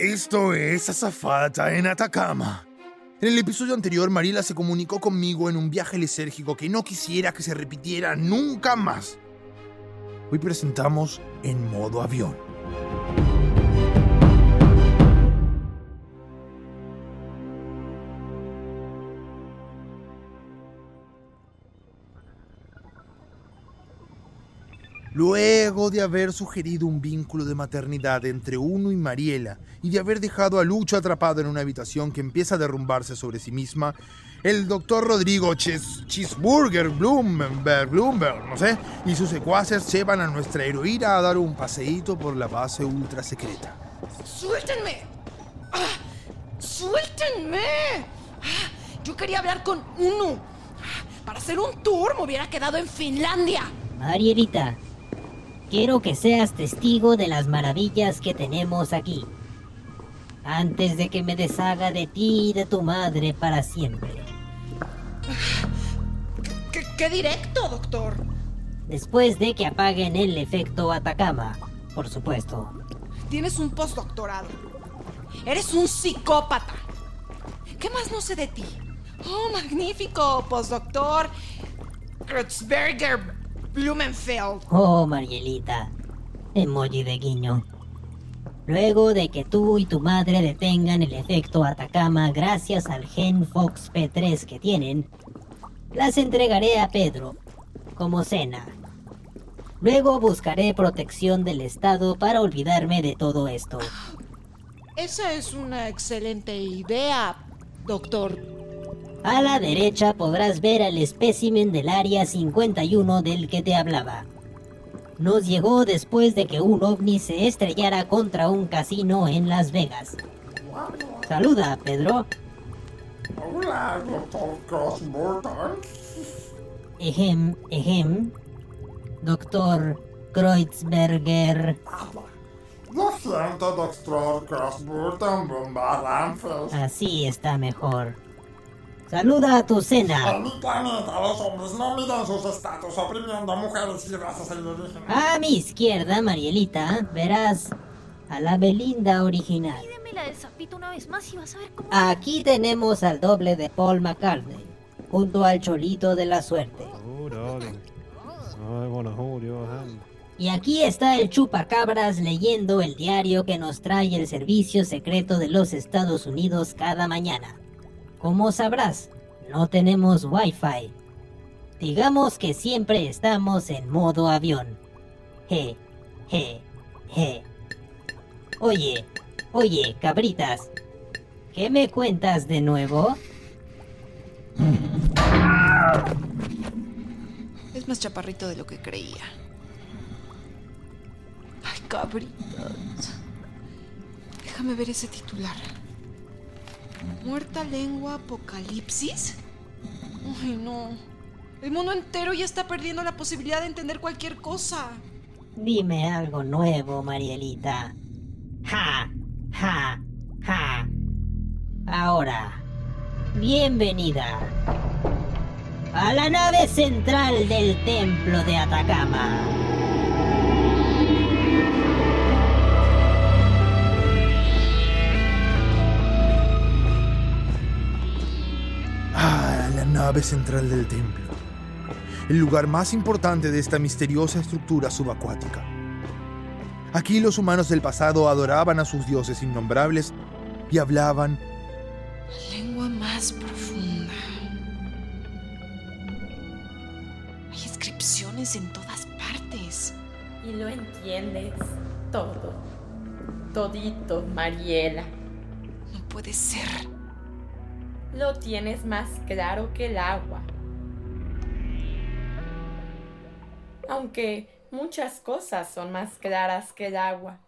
Esto es Azafata en Atacama. En el episodio anterior, Mariela se comunicó conmigo en un viaje lisérgico que no quisiera que se repitiera nunca más. Hoy presentamos En modo avión. Luego de haber sugerido un vínculo de maternidad entre uno y Mariela y de haber dejado a Lucho atrapado en una habitación que empieza a derrumbarse sobre sí misma, el doctor Rodrigo Chis Cheeseburger Bloomberg, Bloomberg, no sé, y sus secuaces llevan a nuestra heroína a dar un paseíto por la base ultra secreta. ¡Suéltenme! ¡Ah! ¡Suéltenme! ¡Ah! Yo quería hablar con uno. ¡Ah! Para hacer un tour me hubiera quedado en Finlandia. Marielita, quiero que seas testigo de las maravillas que tenemos aquí. Antes de que me deshaga de ti y de tu madre para siempre. ¿Qué, qué directo, doctor? Después de que apaguen el efecto Atacama, por supuesto. Tienes un postdoctorado. Eres un psicópata. ¿Qué más no sé de ti? Oh, magnífico, postdoctor Kurtzberger Blumenfeld. Oh, Marielita. Emoji de guiño. Luego de que tú y tu madre detengan el efecto Atacama gracias al gen Fox P3 que tienen, las entregaré a Pedro como cena. Luego buscaré protección del Estado para olvidarme de todo esto. Esa es una excelente idea, doctor. A la derecha podrás ver al espécimen del Área 51 del que te hablaba. Nos llegó después de que un ovni se estrellara contra un casino en Las Vegas. Saluda, Pedro. Hola, doctor Crossburton. Ejem, ejem. Doctor Kreutzberger. Lo siento, doctor Bumbaranfels. Así está mejor. Saluda a tu En cena. mi planeta los hombres no miden sus estatus oprimiendo a mujeres y razas alienígenas. A mi izquierda, Marielita, verás a la Belinda original. Pídeme la del sapito una vez más y vas a ver cómo... Aquí tenemos al doble de Paul McCartney, junto al cholito de la suerte. Y aquí está el chupacabras leyendo el diario que nos trae el Servicio Secreto de los Estados Unidos cada mañana. Como sabrás, no tenemos wifi. Digamos que siempre estamos en modo avión. Je, je, je. Oye, oye, cabritas. ¿Qué me cuentas de nuevo? Es más chaparrito de lo que creía. Ay, cabritas. Déjame ver ese titular. ¿Muerta lengua apocalipsis? Ay, no. El mundo entero ya está perdiendo la posibilidad de entender cualquier cosa. Dime algo nuevo, Marielita. Ja, ja, ja. Ahora, bienvenida a la nave central del templo de Atacama. Nave central del templo. El lugar más importante de esta misteriosa estructura subacuática. Aquí los humanos del pasado adoraban a sus dioses innombrables y hablaban La lengua más profunda. Hay inscripciones en todas partes. Y lo entiendes todo. Todito, Mariela. No puede ser. Lo tienes más claro que el agua. Aunque Muchas cosas son más claras que el agua.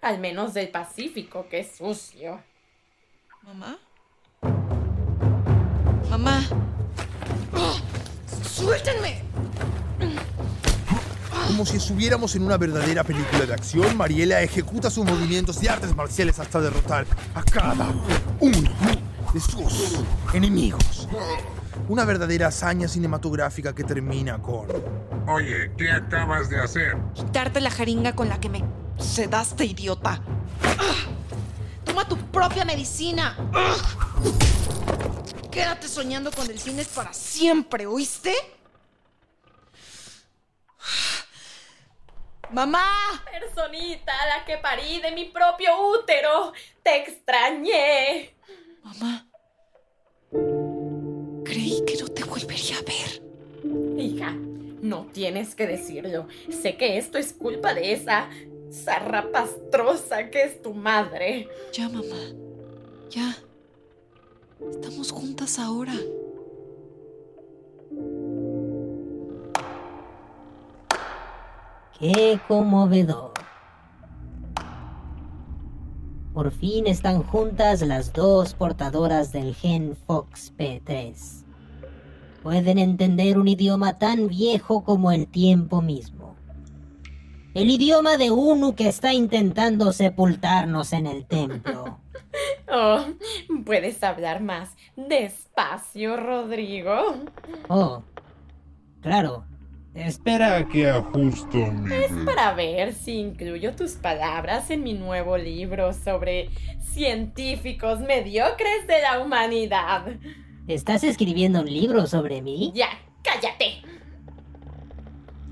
Al menos del Pacífico, que es sucio. ¿Mamá? Mamá. ¡Ah! ¡Suéltenme! Como si estuviéramos en una verdadera película de acción, Mariela ejecuta sus movimientos de artes marciales hasta derrotar a cada uno de sus enemigos. Una verdadera hazaña cinematográfica que termina con... Oye, ¿qué acabas de hacer? Quitarte la jeringa con la que me sedaste, idiota. ¡Ah! Toma tu propia medicina. ¡Ah! Quédate soñando con delfines para siempre, ¿oíste? ¡Mamá! Personita, la que parí de mi propio útero. Te extrañé. Mamá. Creí que no te volvería a ver. Hija, no tienes que decirlo. Sé que esto es culpa de esa zarrapastrosa que es tu madre. Ya, mamá. Ya. Estamos juntas ahora. ¡Qué conmovedor! Por fin están juntas las dos portadoras del gen Fox P3. Pueden entender un idioma tan viejo como el tiempo mismo. El idioma de Unu que está intentando sepultarnos en el templo. Oh, puedes hablar más despacio, Rodrigo. Oh, claro. Espera que ajusto mi... Es para ver si incluyo tus palabras en mi nuevo libro sobre científicos mediocres de la humanidad. ¿Estás escribiendo un libro sobre mí? Ya, cállate.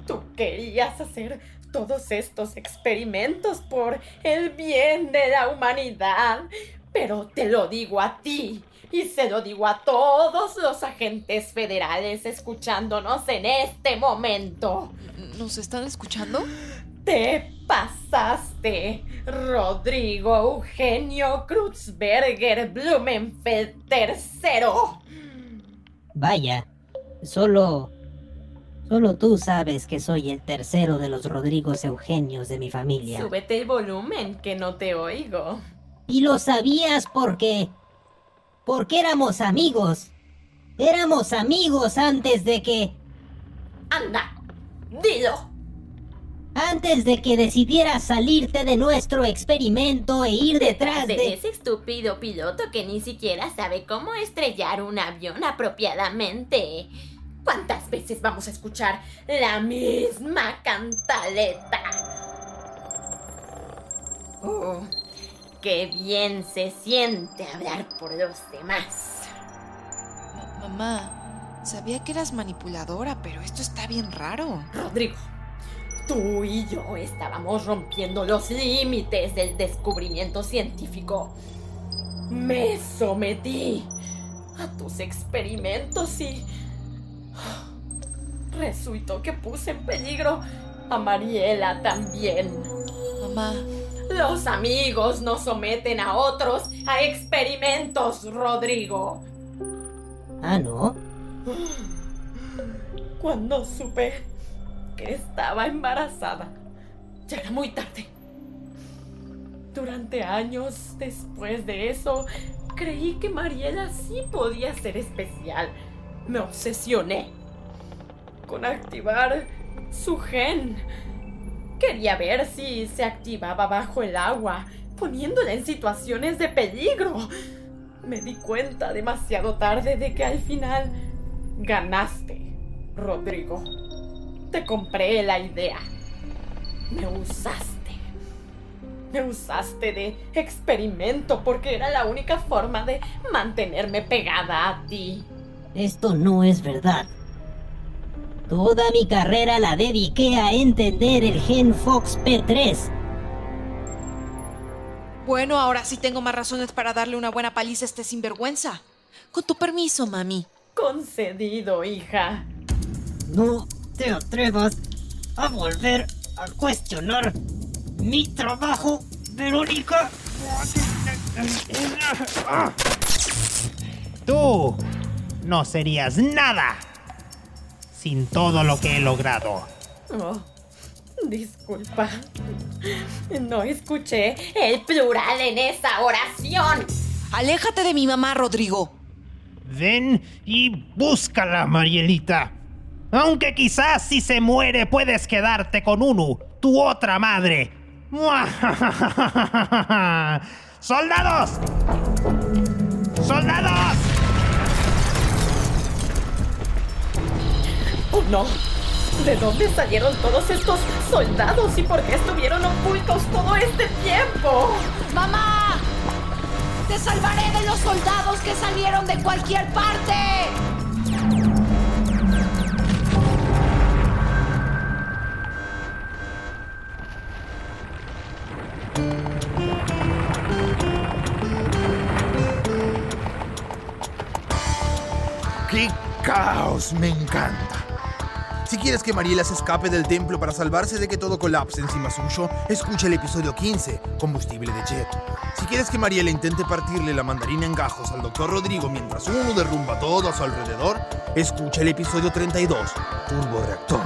Tú querías hacer todos estos experimentos por el bien de la humanidad, pero te lo digo a ti y se lo digo a todos los agentes federales escuchándonos en este momento. ¿Nos están escuchando? Te pasaste, Rodrigo Eugenio Kruzberger Blumenfeld III. Vaya, solo... Solo tú sabes que soy el tercero de los Rodrigos Eugenios de mi familia. Súbete el volumen, que no te oigo. Y lo sabías porque... Porque éramos amigos. Éramos amigos antes de que... Anda, dilo. Antes de que decidieras salirte de nuestro experimento e ir detrás de... de... ese estúpido piloto que ni siquiera sabe cómo estrellar un avión apropiadamente. ¿Cuántas veces vamos a escuchar la misma cantaleta? Oh, qué bien se siente hablar por los demás. Ma- mamá, sabía que eras manipuladora, pero esto está bien raro. Rodrigo, tú y yo estábamos rompiendo los límites del descubrimiento científico. Me sometí a tus experimentos y... Resultó que puse en peligro a Mariela también. Mamá, Los amigos no someten a otros a experimentos, Rodrigo. Ah, ¿no? Cuando supe que estaba embarazada, ya era muy tarde. Durante años después de eso, creí que Mariela sí podía ser especial. Me obsesioné con activar su gen. Quería ver si se activaba bajo el agua, poniéndola en situaciones de peligro. Me di cuenta demasiado tarde de que al final ganaste, Rodrigo. Te compré la idea. Me usaste. Me usaste de experimento porque era la única forma de mantenerme pegada a ti. Esto no es verdad. Toda mi carrera la dediqué a entender el gen Fox P3. bueno, ahora sí tengo más razones para darle una buena paliza a este sinvergüenza. Con tu permiso, mami. Concedido, hija. No te atrevas a volver a cuestionar mi trabajo, Verónica. Tú no serías nada sin todo lo que he logrado. Oh, Disculpa. No escuché el plural en esa oración. Aléjate de mi mamá, Rodrigo. Ven y búscala, Marielita. Aunque quizás si se muere puedes quedarte con Unu, tu otra madre. ¡Soldados! ¡Soldados! ¡Oh no! ¿De dónde salieron todos estos soldados y por qué estuvieron ocultos todo este tiempo? ¡Mamá! ¡Te salvaré de los soldados que salieron de cualquier parte! ¡Qué caos! Me encanta. Si quieres que Mariela se escape del templo para salvarse de que todo colapse encima suyo, escucha el episodio 15, Combustible de Jet. Si quieres que Mariela intente partirle la mandarina en gajos al doctor Rodrigo mientras uno derrumba todo a su alrededor, escucha el episodio 32, Turbo Reactor.